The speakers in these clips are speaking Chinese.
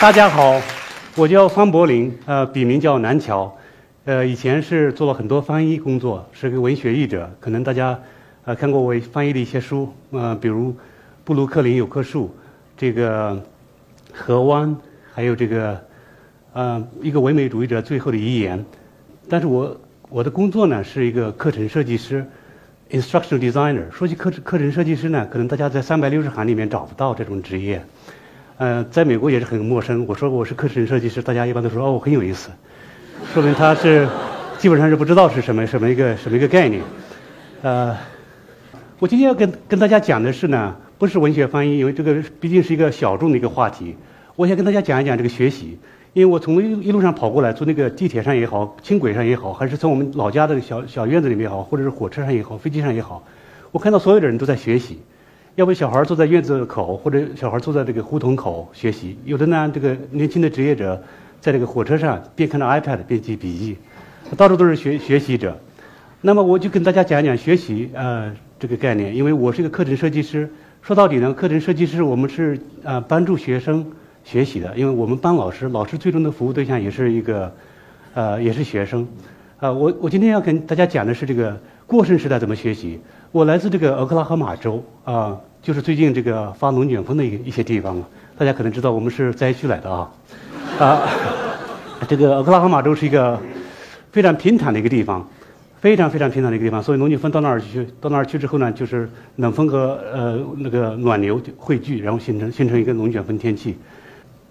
大家好，我叫方柏林，呃，笔名叫南桥，呃，以前是做了很多翻译工作，是个文学译者。可能大家呃看过我翻译的一些书，呃，比如《布鲁克林有棵树》，这个《河湾》，还有这个呃一个唯美主义者最后的遗言。但是我我的工作呢是一个课程设计师，instructional designer。说起课程课程设计师呢，可能大家在三百六十行里面找不到这种职业。呃，在美国也是很陌生。我说我是课程设计师，大家一般都说哦，很有意思，说明他是基本上是不知道是什么什么一个什么一个概念。呃，我今天要跟跟大家讲的是呢，不是文学翻译，因为这个毕竟是一个小众的一个话题。我想跟大家讲一讲这个学习，因为我从一一路上跑过来，坐那个地铁上也好，轻轨上也好，还是从我们老家的小小院子里面也好，或者是火车上也好，飞机上也好，我看到所有的人都在学习。要不小孩坐在院子口，或者小孩坐在这个胡同口学习；有的呢，这个年轻的职业者在这个火车上边看着 iPad 边记笔记，到处都是学学习者。那么我就跟大家讲讲学习呃这个概念，因为我是一个课程设计师。说到底呢，课程设计师我们是呃帮助学生学习的，因为我们帮老师，老师最终的服务对象也是一个呃也是学生。啊，我我今天要跟大家讲的是这个过剩时代怎么学习。我来自这个俄克拉荷马州啊。就是最近这个发龙卷风的一一些地方，大家可能知道我们是灾区来的啊，啊，这个俄克拉荷马州是一个非常平坦的一个地方，非常非常平坦的一个地方，所以龙卷风到那儿去，到那儿去之后呢，就是冷风和呃那个暖流汇聚，然后形成形成一个龙卷风天气。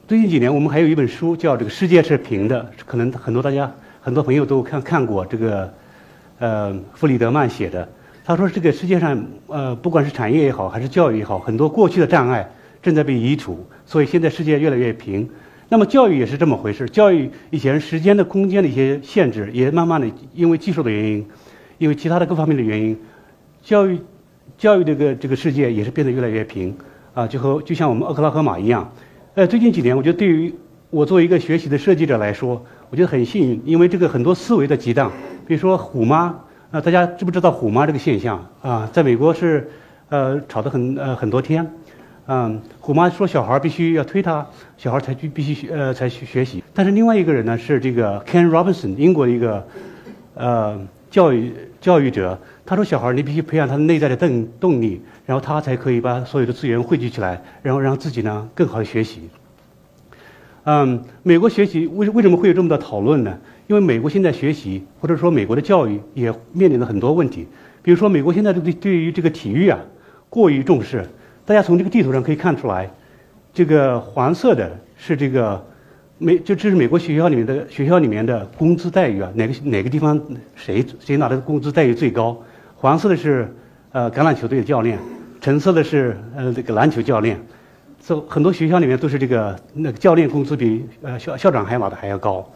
最近几年我们还有一本书叫《这个世界是平的》，可能很多大家很多朋友都看看过这个呃弗里德曼写的。他说：“这个世界上，呃，不管是产业也好，还是教育也好，很多过去的障碍正在被移除，所以现在世界越来越平。那么教育也是这么回事。教育以前时间的、空间的一些限制，也慢慢的因为技术的原因，因为其他的各方面的原因，教育教育这个这个世界也是变得越来越平。啊，就和就像我们俄克拉荷马一样。呃，最近几年，我觉得对于我作为一个学习的设计者来说，我觉得很幸运，因为这个很多思维的激荡，比如说虎妈。”啊，大家知不知道“虎妈”这个现象啊？在美国是，呃，吵得很呃很多天。嗯，虎妈说小孩必须要推他，小孩才去必须学呃才去学习。但是另外一个人呢是这个 Ken Robinson，英国的一个呃教育教育者，他说小孩你必须培养他内在的动动力，然后他才可以把所有的资源汇聚起来，然后让自己呢更好的学习。嗯，美国学习为为什么会有这么多讨论呢？因为美国现在学习，或者说美国的教育也面临着很多问题。比如说，美国现在对对于这个体育啊过于重视。大家从这个地图上可以看出来，这个黄色的是这个美，就这是美国学校里面的学校里面的工资待遇啊，哪个哪个地方谁谁拿的工资待遇最高？黄色的是呃橄榄球队的教练，橙色的是呃这个篮球教练。这很多学校里面都是这个那个教练工资比呃校校长还拿的还要高。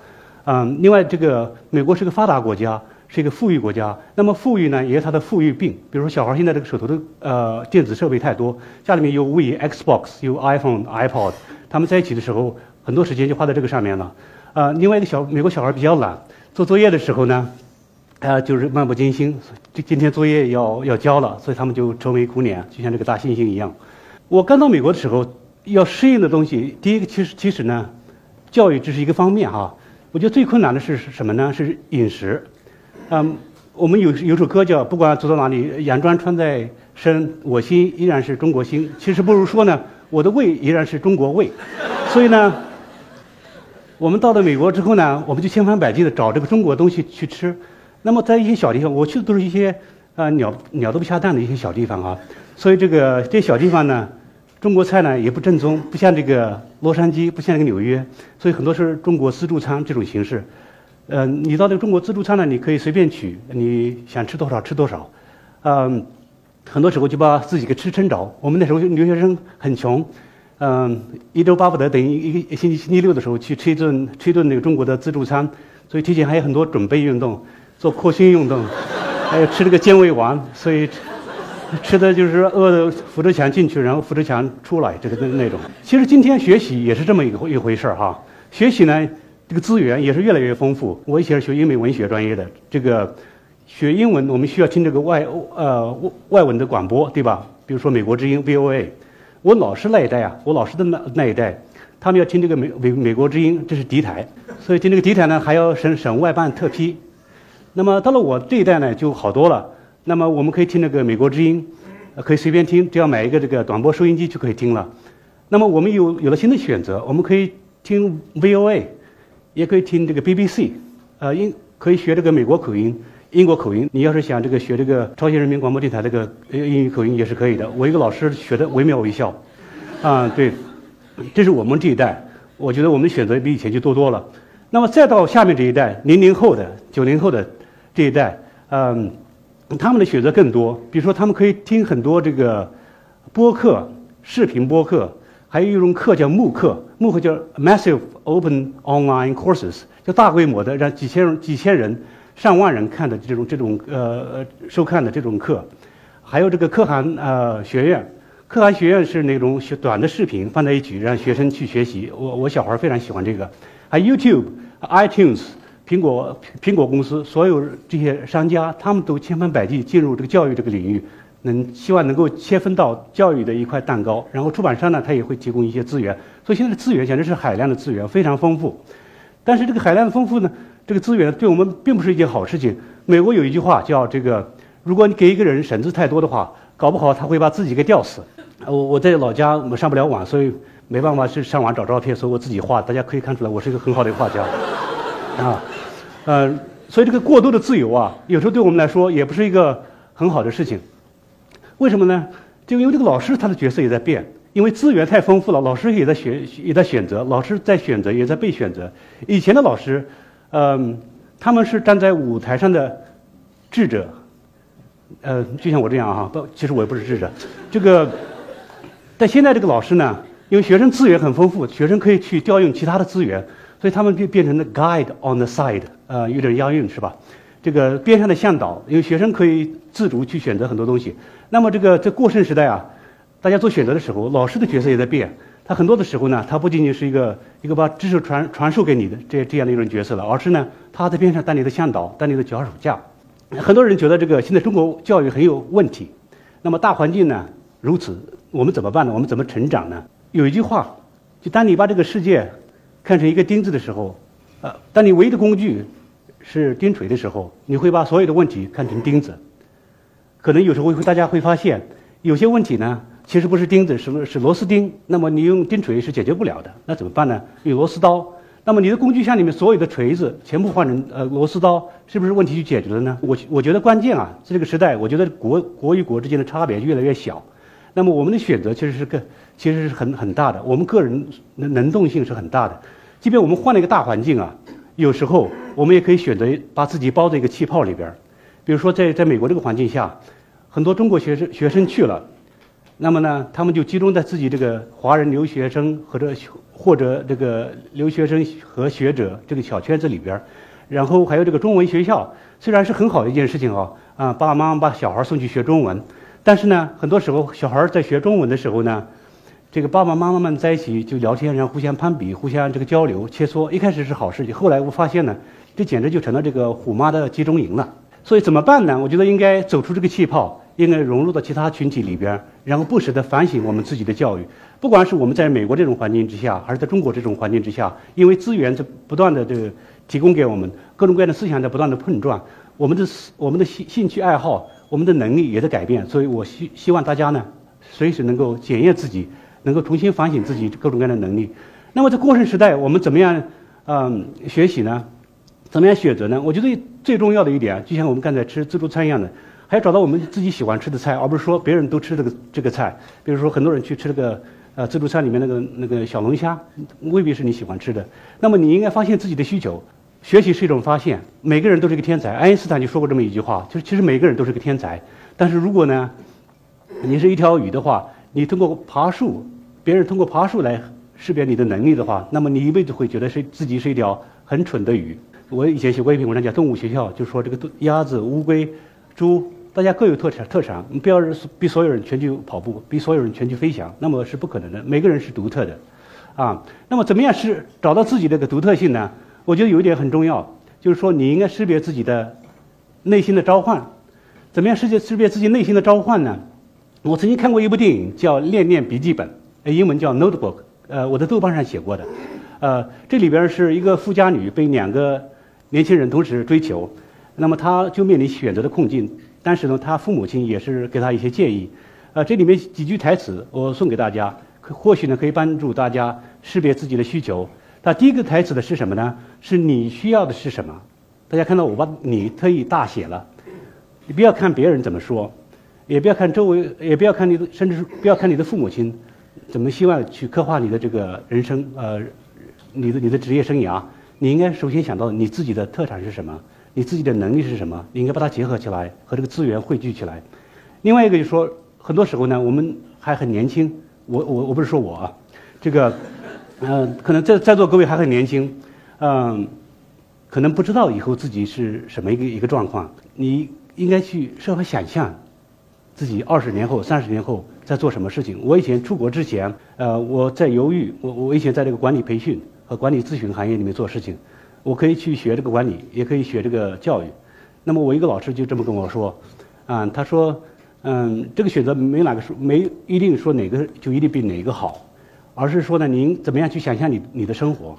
嗯，另外，这个美国是个发达国家，是一个富裕国家。那么，富裕呢，也有它的富裕病。比如说，小孩现在这个手头的呃电子设备太多，家里面有 V、Xbox、有 iPhone、iPod，他们在一起的时候，很多时间就花在这个上面了。啊，另外一个小美国小孩比较懒，做作业的时候呢，啊，就是漫不经心。就今天作业要要交了，所以他们就愁眉苦脸，就像这个大猩猩一样。我刚到美国的时候，要适应的东西，第一个其实其实呢，教育只是一个方面哈。我觉得最困难的是什么呢？是饮食。嗯，我们有有首歌叫“不管走到哪里，洋装穿在身，我心依然是中国心”。其实不如说呢，我的胃依然是中国胃。所以呢，我们到了美国之后呢，我们就千方百计的找这个中国东西去吃。那么在一些小地方，我去的都是一些啊鸟鸟都不下蛋的一些小地方啊。所以这个这些小地方呢。中国菜呢也不正宗，不像这个洛杉矶，不像这个纽约，所以很多是中国自助餐这种形式。呃，你到这个中国自助餐呢，你可以随便取，你想吃多少吃多少。嗯，很多时候就把自己给吃撑着。我们那时候留学生很穷，嗯，一周巴不得等于一个星期星期六的时候去吃一顿吃一顿那个中国的自助餐，所以提前还有很多准备运动，做扩胸运动，还有吃这个健胃丸，所以。吃的就是饿的扶着墙进去，然后扶着墙出来，这个那那种。其实今天学习也是这么一个一回事儿哈。学习呢，这个资源也是越来越丰富。我以前是学英美文学专业的，这个学英文我们需要听这个外呃外文的广播，对吧？比如说美国之音 VOA。我老师那一代啊，我老师的那那一代，他们要听这个美美美国之音，这是敌台，所以听这个敌台呢还要省省外办特批。那么到了我这一代呢就好多了，那么我们可以听那个美国之音，可以随便听，只要买一个这个短波收音机就可以听了。那么我们有有了新的选择，我们可以听 VOA，也可以听这个 BBC，呃，英可以学这个美国口音。英国口音，你要是想这个学这个朝鲜人民广播电台这个英语口音也是可以的。我一个老师学的惟妙惟肖，啊，对，这是我们这一代，我觉得我们的选择比以前就多多了。那么再到下面这一代，零零后的、九零后的这一代，嗯，他们的选择更多。比如说，他们可以听很多这个播客、视频播客，还有一种课叫慕课，慕课叫 Massive Open Online Courses，叫大规模的让几千人、几千人。上万人看的这种这种呃收看的这种课，还有这个可汗呃学院，可汗学院是那种学短的视频放在一起让学生去学习。我我小孩非常喜欢这个，还有 YouTube、iTunes、苹果苹果公司所有这些商家，他们都千方百计进入这个教育这个领域，能希望能够切分到教育的一块蛋糕。然后出版商呢，他也会提供一些资源，所以现在的资源简直是海量的资源，非常丰富。但是这个海量的丰富呢？这个资源对我们并不是一件好事情。美国有一句话叫“这个，如果你给一个人绳子太多的话，搞不好他会把自己给吊死。”我我在老家我们上不了网，所以没办法去上网找照片，所以我自己画。大家可以看出来，我是一个很好的画家。啊，呃，所以这个过度的自由啊，有时候对我们来说也不是一个很好的事情。为什么呢？就因为这个老师他的角色也在变，因为资源太丰富了，老师也在选也在选择，老师在选择也在被选择。以前的老师。嗯，他们是站在舞台上的智者，呃，就像我这样哈，不，其实我也不是智者。这个，但现在这个老师呢，因为学生资源很丰富，学生可以去调用其他的资源，所以他们就变成了 guide on the side，呃，有点押韵是吧？这个边上的向导，因为学生可以自主去选择很多东西。那么这个在过剩时代啊，大家做选择的时候，老师的角色也在变。他很多的时候呢，他不仅仅是一个一个把知识传传授给你的这这样的一种角色了，而是呢，他在边上当你的向导，当你的脚手架。很多人觉得这个现在中国教育很有问题，那么大环境呢如此，我们怎么办呢？我们怎么成长呢？有一句话，就当你把这个世界看成一个钉子的时候，呃，当你唯一的工具是钉锤的时候，你会把所有的问题看成钉子。可能有时候会大家会发现，有些问题呢。其实不是钉子，是是螺丝钉。那么你用钉锤是解决不了的，那怎么办呢？用螺丝刀。那么你的工具箱里面所有的锤子全部换成呃螺丝刀，是不是问题就解决了呢？我我觉得关键啊，在这个时代，我觉得国国与国之间的差别越来越小。那么我们的选择其实是个其实是很很大的，我们个人能能动性是很大的。即便我们换了一个大环境啊，有时候我们也可以选择把自己包在一个气泡里边儿。比如说在在美国这个环境下，很多中国学生学生去了。那么呢，他们就集中在自己这个华人留学生或者或者这个留学生和学者这个小圈子里边儿，然后还有这个中文学校，虽然是很好的一件事情啊，啊，爸爸妈妈把小孩送去学中文，但是呢，很多时候小孩在学中文的时候呢，这个爸爸妈妈们在一起就聊天，然后互相攀比，互相这个交流切磋，一开始是好事情，后来我发现呢，这简直就成了这个虎妈的集中营了。所以怎么办呢？我觉得应该走出这个气泡。应该融入到其他群体里边，然后不时地反省我们自己的教育。不管是我们在美国这种环境之下，还是在中国这种环境之下，因为资源在不断的这个提供给我们，各种各样的思想在不断的碰撞，我们的思我们的兴兴趣爱好，我们的能力也在改变。所以我希希望大家呢，随时能够检验自己，能够重新反省自己各种各样的能力。那么在过剩时代，我们怎么样嗯学习呢？怎么样选择呢？我觉得最重要的一点，就像我们刚才吃自助餐一样的。还要找到我们自己喜欢吃的菜，而不是说别人都吃这个这个菜。比如说，很多人去吃这个呃自助餐里面那个那个小龙虾，未必是你喜欢吃的。那么你应该发现自己的需求，学习是一种发现。每个人都是个天才，爱因斯坦就说过这么一句话，就是其实每个人都是个天才。但是如果呢，你是一条鱼的话，你通过爬树，别人通过爬树来识别你的能力的话，那么你一辈子会觉得是自己是一条很蠢的鱼。我以前写过一篇文章叫《动物学校》，就说这个鸭子、乌龟、猪。大家各有特长，特长，你不要比所有人全去跑步，比所有人全去飞翔，那么是不可能的。每个人是独特的，啊，那么怎么样是找到自己这个独特性呢？我觉得有一点很重要，就是说你应该识别自己的内心的召唤。怎么样识别识别自己内心的召唤呢？我曾经看过一部电影叫《恋恋笔记本》，英文叫《Notebook》，呃，我在豆瓣上写过的。呃，这里边是一个富家女被两个年轻人同时追求，那么她就面临选择的困境。但是呢，她父母亲也是给她一些建议。呃，这里面几句台词我送给大家，或许呢可以帮助大家识别自己的需求。那第一个台词的是什么呢？是你需要的是什么？大家看到我把你特意大写了。你不要看别人怎么说，也不要看周围，也不要看你的，甚至是不要看你的父母亲怎么希望去刻画你的这个人生，呃，你的你的职业生涯。你应该首先想到你自己的特长是什么，你自己的能力是什么，你应该把它结合起来，和这个资源汇聚起来。另外一个就是说，很多时候呢，我们还很年轻，我我我不是说我啊，这个。嗯，可能在在座各位还很年轻，嗯，可能不知道以后自己是什么一个一个状况。你应该去设法想象，自己二十年后、三十年后在做什么事情。我以前出国之前，呃，我在犹豫。我我以前在这个管理培训和管理咨询行业里面做事情，我可以去学这个管理，也可以学这个教育。那么我一个老师就这么跟我说，啊，他说，嗯，这个选择没哪个说没一定说哪个就一定比哪个好。而是说呢，您怎么样去想象你你的生活？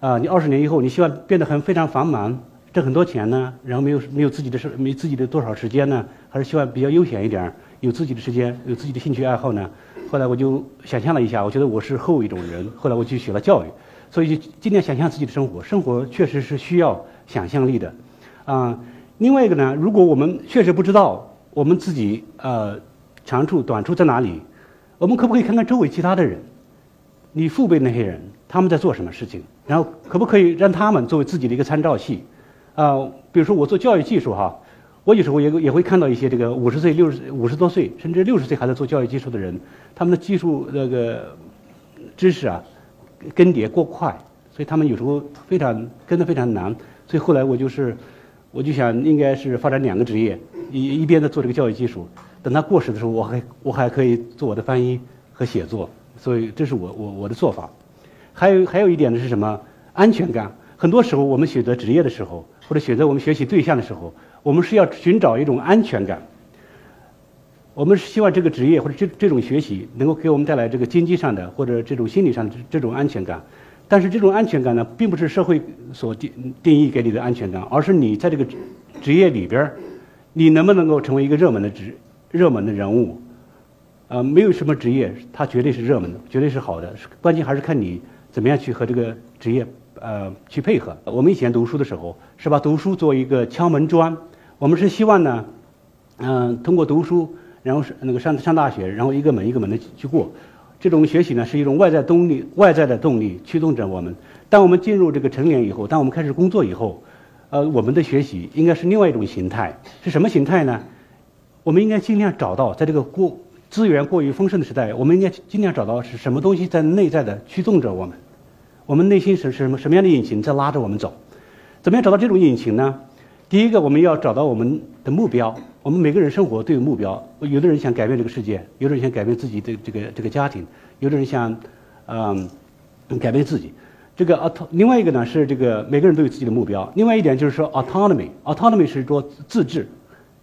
啊，你二十年以后，你希望变得很非常繁忙，挣很多钱呢？然后没有没有自己的事，没自己的多少时间呢？还是希望比较悠闲一点，有自己的时间，有自己的兴趣爱好呢？后来我就想象了一下，我觉得我是后一种人。后来我去学了教育，所以就尽量想象自己的生活。生活确实是需要想象力的，啊，另外一个呢，如果我们确实不知道我们自己呃长处短处在哪里，我们可不可以看看周围其他的人？你父辈那些人他们在做什么事情？然后可不可以让他们作为自己的一个参照系？啊，比如说我做教育技术哈，我有时候也也会看到一些这个五十岁、六十五十多岁甚至六十岁还在做教育技术的人，他们的技术那个知识啊更迭过快，所以他们有时候非常跟得非常难。所以后来我就是我就想应该是发展两个职业，一一边在做这个教育技术，等他过时的时候，我还我还可以做我的翻译和写作。所以这是我我我的做法，还有还有一点呢是什么？安全感。很多时候我们选择职业的时候，或者选择我们学习对象的时候，我们是要寻找一种安全感。我们是希望这个职业或者这这种学习能够给我们带来这个经济上的或者这种心理上的这种安全感。但是这种安全感呢，并不是社会所定定义给你的安全感，而是你在这个职业里边你能不能够成为一个热门的职热门的人物。呃，没有什么职业，它绝对是热门的，绝对是好的。关键还是看你怎么样去和这个职业呃去配合。我们以前读书的时候，是把读书作为一个敲门砖。我们是希望呢，嗯，通过读书，然后是那个上上大学，然后一个门一个门的去过。这种学习呢，是一种外在动力，外在的动力驱动着我们。当我们进入这个成年以后，当我们开始工作以后，呃，我们的学习应该是另外一种形态。是什么形态呢？我们应该尽量找到在这个过。资源过于丰盛的时代，我们应该尽量找到是什么东西在内在的驱动着我们，我们内心是什么什么样的引擎在拉着我们走？怎么样找到这种引擎呢？第一个，我们要找到我们的目标。我们每个人生活都有目标，有的人想改变这个世界，有的人想改变自己的这个这个家庭，有的人想嗯改变自己。这个 aut，另外一个呢是这个每个人都有自己的目标。另外一点就是说 autonomy，autonomy 是说自治。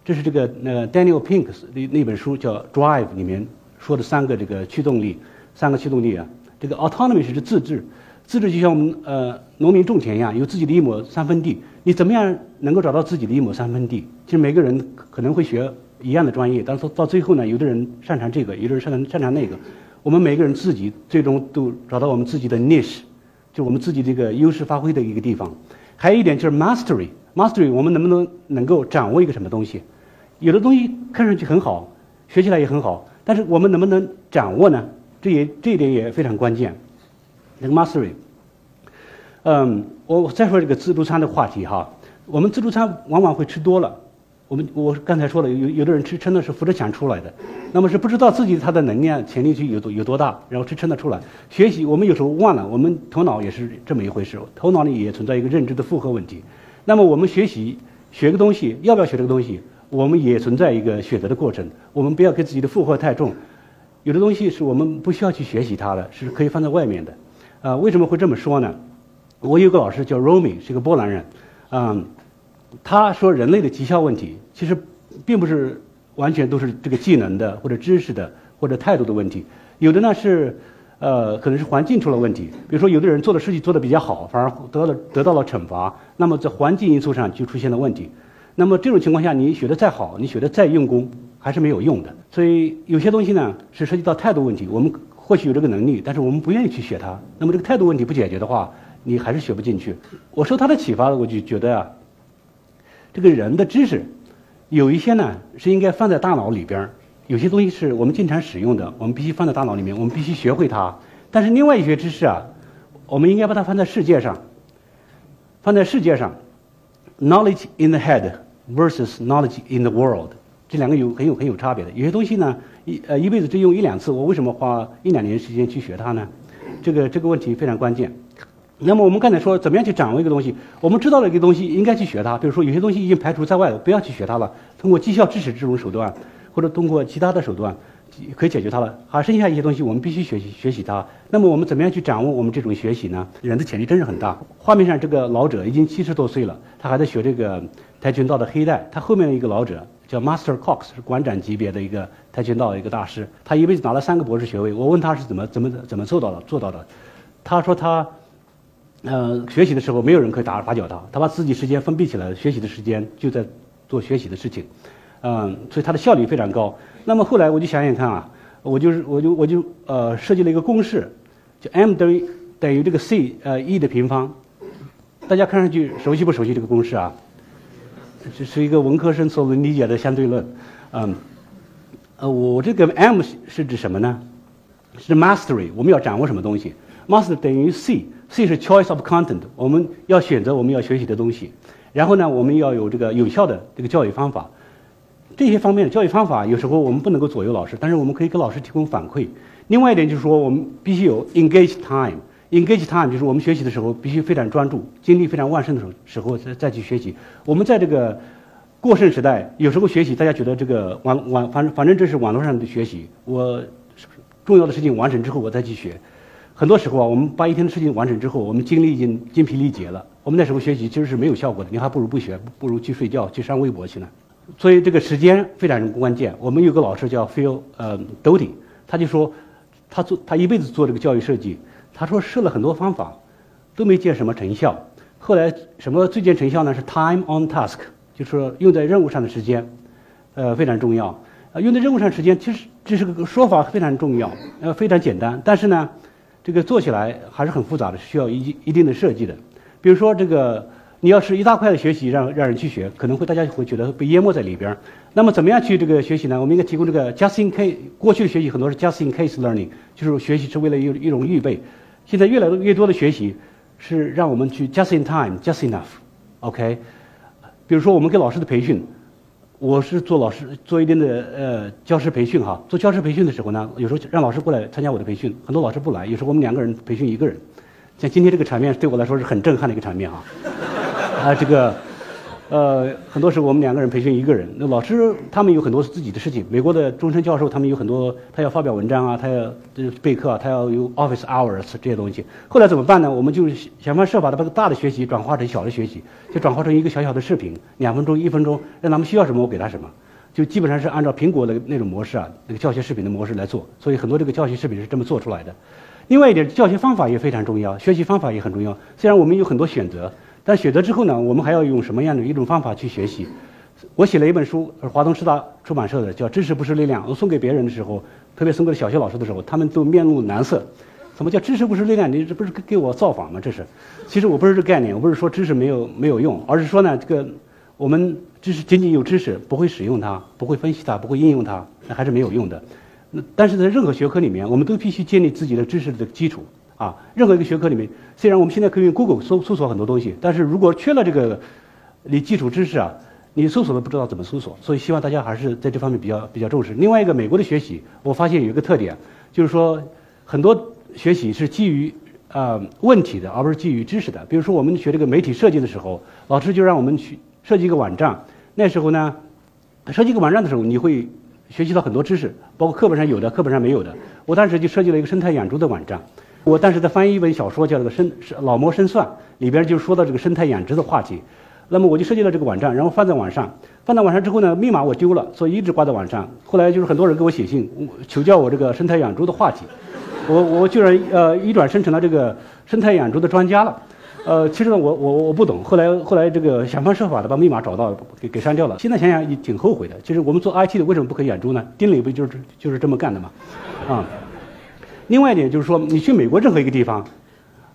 这是这个呃 Daniel Pink 的那本书叫《Drive》里面说的三个这个驱动力，三个驱动力啊。这个 autonomy 是指自治，自治就像我们呃农民种田一样，有自己的一亩三分地。你怎么样能够找到自己的一亩三分地？其实每个人可能会学一样的专业，但是到最后呢，有的人擅长这个，有的人擅长擅长那个。我们每个人自己最终都找到我们自己的 niche，就我们自己这个优势发挥的一个地方。还有一点就是 mastery。Mastery，我们能不能能够掌握一个什么东西？有的东西看上去很好，学起来也很好，但是我们能不能掌握呢？这也这一点也非常关键。那个 Mastery，嗯，我再说这个自助餐的话题哈。我们自助餐往往会吃多了。我们我刚才说了，有有的人吃撑的是扶着墙出来的，那么是不知道自己他的能量潜力区有多有多大，然后吃撑的出来。学习我们有时候忘了，我们头脑也是这么一回事，头脑里也存在一个认知的负荷问题。那么我们学习学个东西，要不要学这个东西？我们也存在一个选择的过程。我们不要给自己的负荷太重。有的东西是我们不需要去学习它的，是可以放在外面的。呃，为什么会这么说呢？我有个老师叫 Romy，是个波兰人。嗯，他说人类的绩效问题其实并不是完全都是这个技能的或者知识的或者态度的问题。有的呢是呃，可能是环境出了问题。比如说，有的人做的事情做得比较好，反而得了得到了惩罚，那么在环境因素上就出现了问题。那么这种情况下，你学的再好，你学的再用功，还是没有用的。所以有些东西呢，是涉及到态度问题。我们或许有这个能力，但是我们不愿意去学它。那么这个态度问题不解决的话，你还是学不进去。我受他的启发，我就觉得啊，这个人的知识，有一些呢是应该放在大脑里边儿。有些东西是我们经常使用的，我们必须放在大脑里面，我们必须学会它。但是另外一些知识啊，我们应该把它放在世界上，放在世界上，knowledge in the head versus knowledge in the world，这两个有很有很有差别的。有些东西呢，一呃一辈子只用一两次，我为什么花一两年时间去学它呢？这个这个问题非常关键。那么我们刚才说，怎么样去掌握一个东西？我们知道了一个东西，应该去学它。比如说，有些东西已经排除在外了，不要去学它了。通过绩效支持这种手段。或者通过其他的手段可以解决它了，还剩下一些东西我们必须学习学习它。那么我们怎么样去掌握我们这种学习呢？人的潜力真是很大。画面上这个老者已经七十多岁了，他还在学这个跆拳道的黑带。他后面的一个老者叫 Master Cox，是馆长级别的一个跆拳道的一个大师。他一辈子拿了三个博士学位。我问他是怎么怎么怎么做到的做到的？他说他，呃，学习的时候没有人可以打打搅他，他把自己时间封闭起来，学习的时间就在做学习的事情。嗯，所以他的效率非常高。那么后来我就想想看啊，我就是我就我就呃设计了一个公式，就 m 等于等于这个 c 呃 e 的平方。大家看上去熟悉不熟悉这个公式啊？这是一个文科生所能理解的相对论。嗯，呃，我这个 m 是指什么呢？是 mastery，我们要掌握什么东西？master 等于 c，c 是 choice of content，我们要选择我们要学习的东西。然后呢，我们要有这个有效的这个教育方法。这些方面的教育方法，有时候我们不能够左右老师，但是我们可以给老师提供反馈。另外一点就是说，我们必须有 engage time。engage time 就是我们学习的时候必须非常专注，精力非常旺盛的时候时候再再去学习。我们在这个过剩时代，有时候学习大家觉得这个网网反正反正这是网络上的学习，我重要的事情完成之后我再去学。很多时候啊，我们把一天的事情完成之后，我们精力已经精疲力竭了，我们那时候学习其实是没有效果的，你还不如不学，不如去睡觉，去上微博去呢。所以这个时间非常关键。我们有个老师叫 Phil 呃 Doty，他就说，他做他一辈子做这个教育设计，他说试了很多方法，都没见什么成效。后来什么最见成效呢？是 time on task，就是说用在任务上的时间，呃非常重要。呃用在任务上时间其实这是个说法非常重要，呃非常简单，但是呢，这个做起来还是很复杂的，需要一一定的设计的。比如说这个。你要是一大块的学习让让人去学，可能会大家会觉得被淹没在里边。那么怎么样去这个学习呢？我们应该提供这个 just in case。过去的学习很多是 just in case learning，就是学习是为了一一种预备。现在越来越多的学习是让我们去 just in time，just enough。OK。比如说我们给老师的培训，我是做老师做一定的呃教师培训哈。做教师培训的时候呢，有时候让老师过来参加我的培训，很多老师不来，有时候我们两个人培训一个人。像今天这个场面对我来说是很震撼的一个场面啊。啊，这个，呃，很多时候我们两个人培训一个人，那老师他们有很多自己的事情。美国的终身教授他们有很多，他要发表文章啊，他要备课，他要有 office hours 这些东西。后来怎么办呢？我们就想方设法的把大的学习转化成小的学习，就转化成一个小小的视频，两分钟、一分钟，让他们需要什么我给他什么，就基本上是按照苹果的那种模式啊，那个教学视频的模式来做。所以很多这个教学视频是这么做出来的。另外一点，教学方法也非常重要，学习方法也很重要。虽然我们有很多选择。但选择之后呢，我们还要用什么样的一种方法去学习？我写了一本书，华东师大出版社的，叫《知识不是力量》。我送给别人的时候，特别送给小学老师的时候，他们都面露难色。什么叫知识不是力量？你这不是给我造访吗？这是。其实我不是这概念，我不是说知识没有没有用，而是说呢，这个我们知识仅仅有知识，不会使用它，不会分析它，不会应用它，那还是没有用的。那但是在任何学科里面，我们都必须建立自己的知识的基础。啊，任何一个学科里面，虽然我们现在可以用 Google 搜搜索很多东西，但是如果缺了这个你基础知识啊，你搜索都不知道怎么搜索。所以希望大家还是在这方面比较比较重视。另外一个，美国的学习，我发现有一个特点，就是说很多学习是基于啊问题的，而不是基于知识的。比如说我们学这个媒体设计的时候，老师就让我们去设计一个网站。那时候呢，设计一个网站的时候，你会学习到很多知识，包括课本上有的，课本上没有的。我当时就设计了一个生态养猪的网站。我当时在翻译一本小说，叫这个《生老谋深算》，里边就说到这个生态养殖的话题。那么我就设计了这个网站，然后放在网上。放到网上之后呢，密码我丢了，所以一直挂在网上。后来就是很多人给我写信，求教我这个生态养猪的话题。我我居然呃一转身成了这个生态养猪的专家了。呃，其实呢，我我我不懂，后来后来这个想方设法的把密码找到，给给删掉了。现在想想也挺后悔的。其实我们做 IT 的为什么不可以养猪呢？丁磊不就是就是这么干的嘛，啊。另外一点就是说，你去美国任何一个地方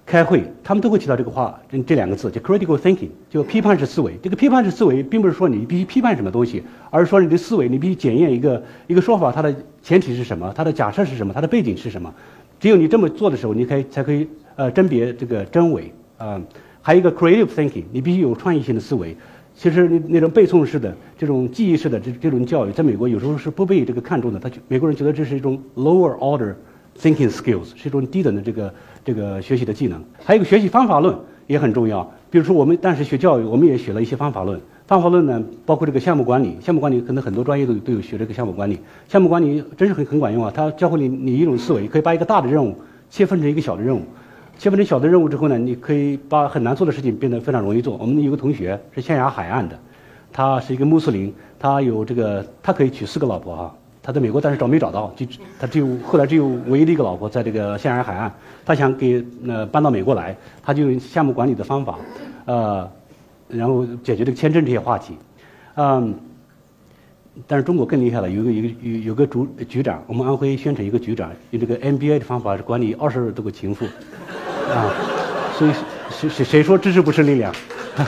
开会，他们都会提到这个话，这这两个字叫 critical thinking，就批判式思维。这个批判式思维并不是说你必须批判什么东西，而是说你的思维你必须检验一个一个说法它的前提是什么，它的假设是什么，它的背景是什么。只有你这么做的时候，你可以才可以呃甄别这个真伪啊。还有一个 creative thinking，你必须有创意性的思维。其实那那种背诵式的、这种记忆式的这这种教育，在美国有时候是不被这个看重的。他美国人觉得这是一种 lower order。Thinking skills 是一种低等的这个这个学习的技能，还有一个学习方法论也很重要。比如说，我们当时学教育，我们也学了一些方法论。方法论呢，包括这个项目管理，项目管理可能很多专业都都有学这个项目管理。项目管理真是很很管用啊！它教会你你一种思维，可以把一个大的任务切分成一个小的任务，切分成小的任务之后呢，你可以把很难做的事情变得非常容易做。我们有个同学是象牙海岸的，他是一个穆斯林，他有这个他可以娶四个老婆啊。他在美国，但是找没找到，就他只有后来只有唯一的一个老婆，在这个象牙海岸，他想给呃搬到美国来，他就用项目管理的方法，呃，然后解决这个签证这些话题，嗯，但是中国更厉害了，有个有个有有个局局长，我们安徽宣城一个局长，用这个 MBA 的方法管理二十多个情妇，啊，所以谁谁谁说知识不是力量？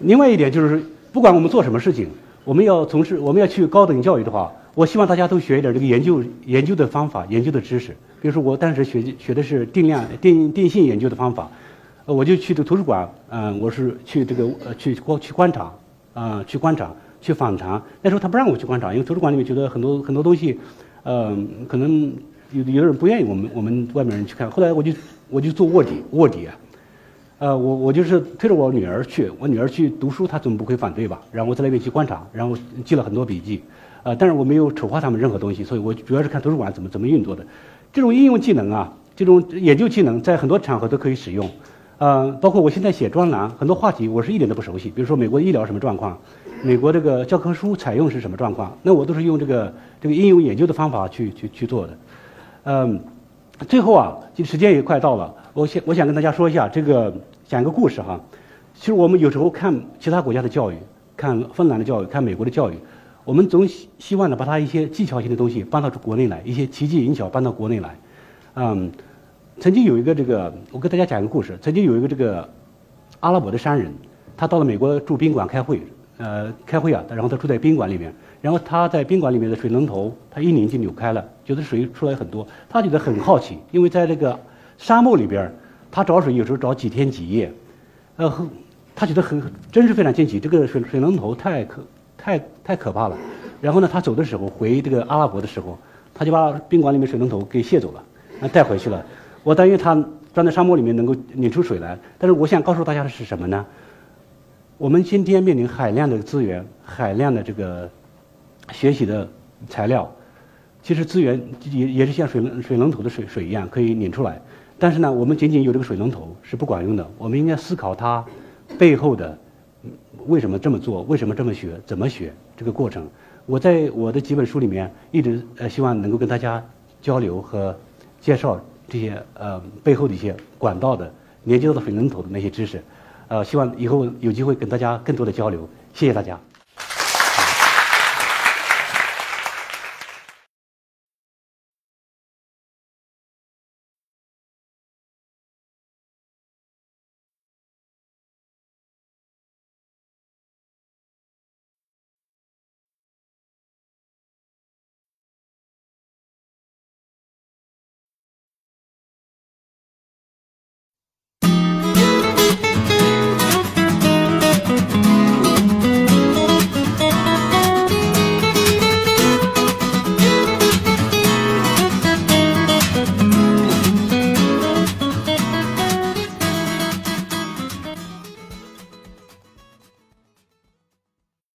另外一点就是，不管我们做什么事情。我们要从事，我们要去高等教育的话，我希望大家都学一点这个研究研究的方法、研究的知识。比如说，我当时学学的是定量电电信研究的方法，呃，我就去这图书馆，嗯，我是去这个呃去观去观察，啊，去观察，去访谈。那时候他不让我去观察，因为图书馆里面觉得很多很多东西，嗯，可能有有的人不愿意我们我们外面人去看。后来我就我就做卧底卧底啊。呃，我我就是推着我女儿去，我女儿去读书，她总不会反对吧？然后我在那边去观察，然后记了很多笔记，呃，但是我没有丑化他们任何东西，所以我主要是看图书馆怎么怎么运作的。这种应用技能啊，这种研究技能，在很多场合都可以使用，呃，包括我现在写专栏，很多话题我是一点都不熟悉，比如说美国医疗什么状况，美国这个教科书采用是什么状况，那我都是用这个这个应用研究的方法去去去做的，嗯。最后啊，这时间也快到了，我想我想跟大家说一下这个讲一个故事哈。其实我们有时候看其他国家的教育，看芬兰的教育，看美国的教育，我们总希希望呢把它一些技巧性的东西搬到国内来，一些奇技淫巧搬到国内来。嗯，曾经有一个这个，我跟大家讲一个故事。曾经有一个这个阿拉伯的商人，他到了美国住宾馆开会，呃，开会啊，然后他住在宾馆里面。然后他在宾馆里面的水龙头，他一拧就扭开了，觉得水出来很多，他觉得很好奇，因为在这个沙漠里边，他找水有时候找几天几夜，呃，他觉得很真是非常惊奇，这个水水龙头太可太太可怕了。然后呢，他走的时候回这个阿拉伯的时候，他就把宾馆里面水龙头给卸走了，带回去了。我担心他钻在沙漠里面能够拧出水来，但是我想告诉大家的是什么呢？我们今天面临海量的资源，海量的这个。学习的材料，其实资源也也是像水龙水龙头的水水一样可以拧出来，但是呢，我们仅仅有这个水龙头是不管用的。我们应该思考它背后的为什么这么做，为什么这么学，怎么学这个过程。我在我的几本书里面一直呃希望能够跟大家交流和介绍这些呃背后的一些管道的连接到的水龙头的那些知识，呃，希望以后有机会跟大家更多的交流。谢谢大家。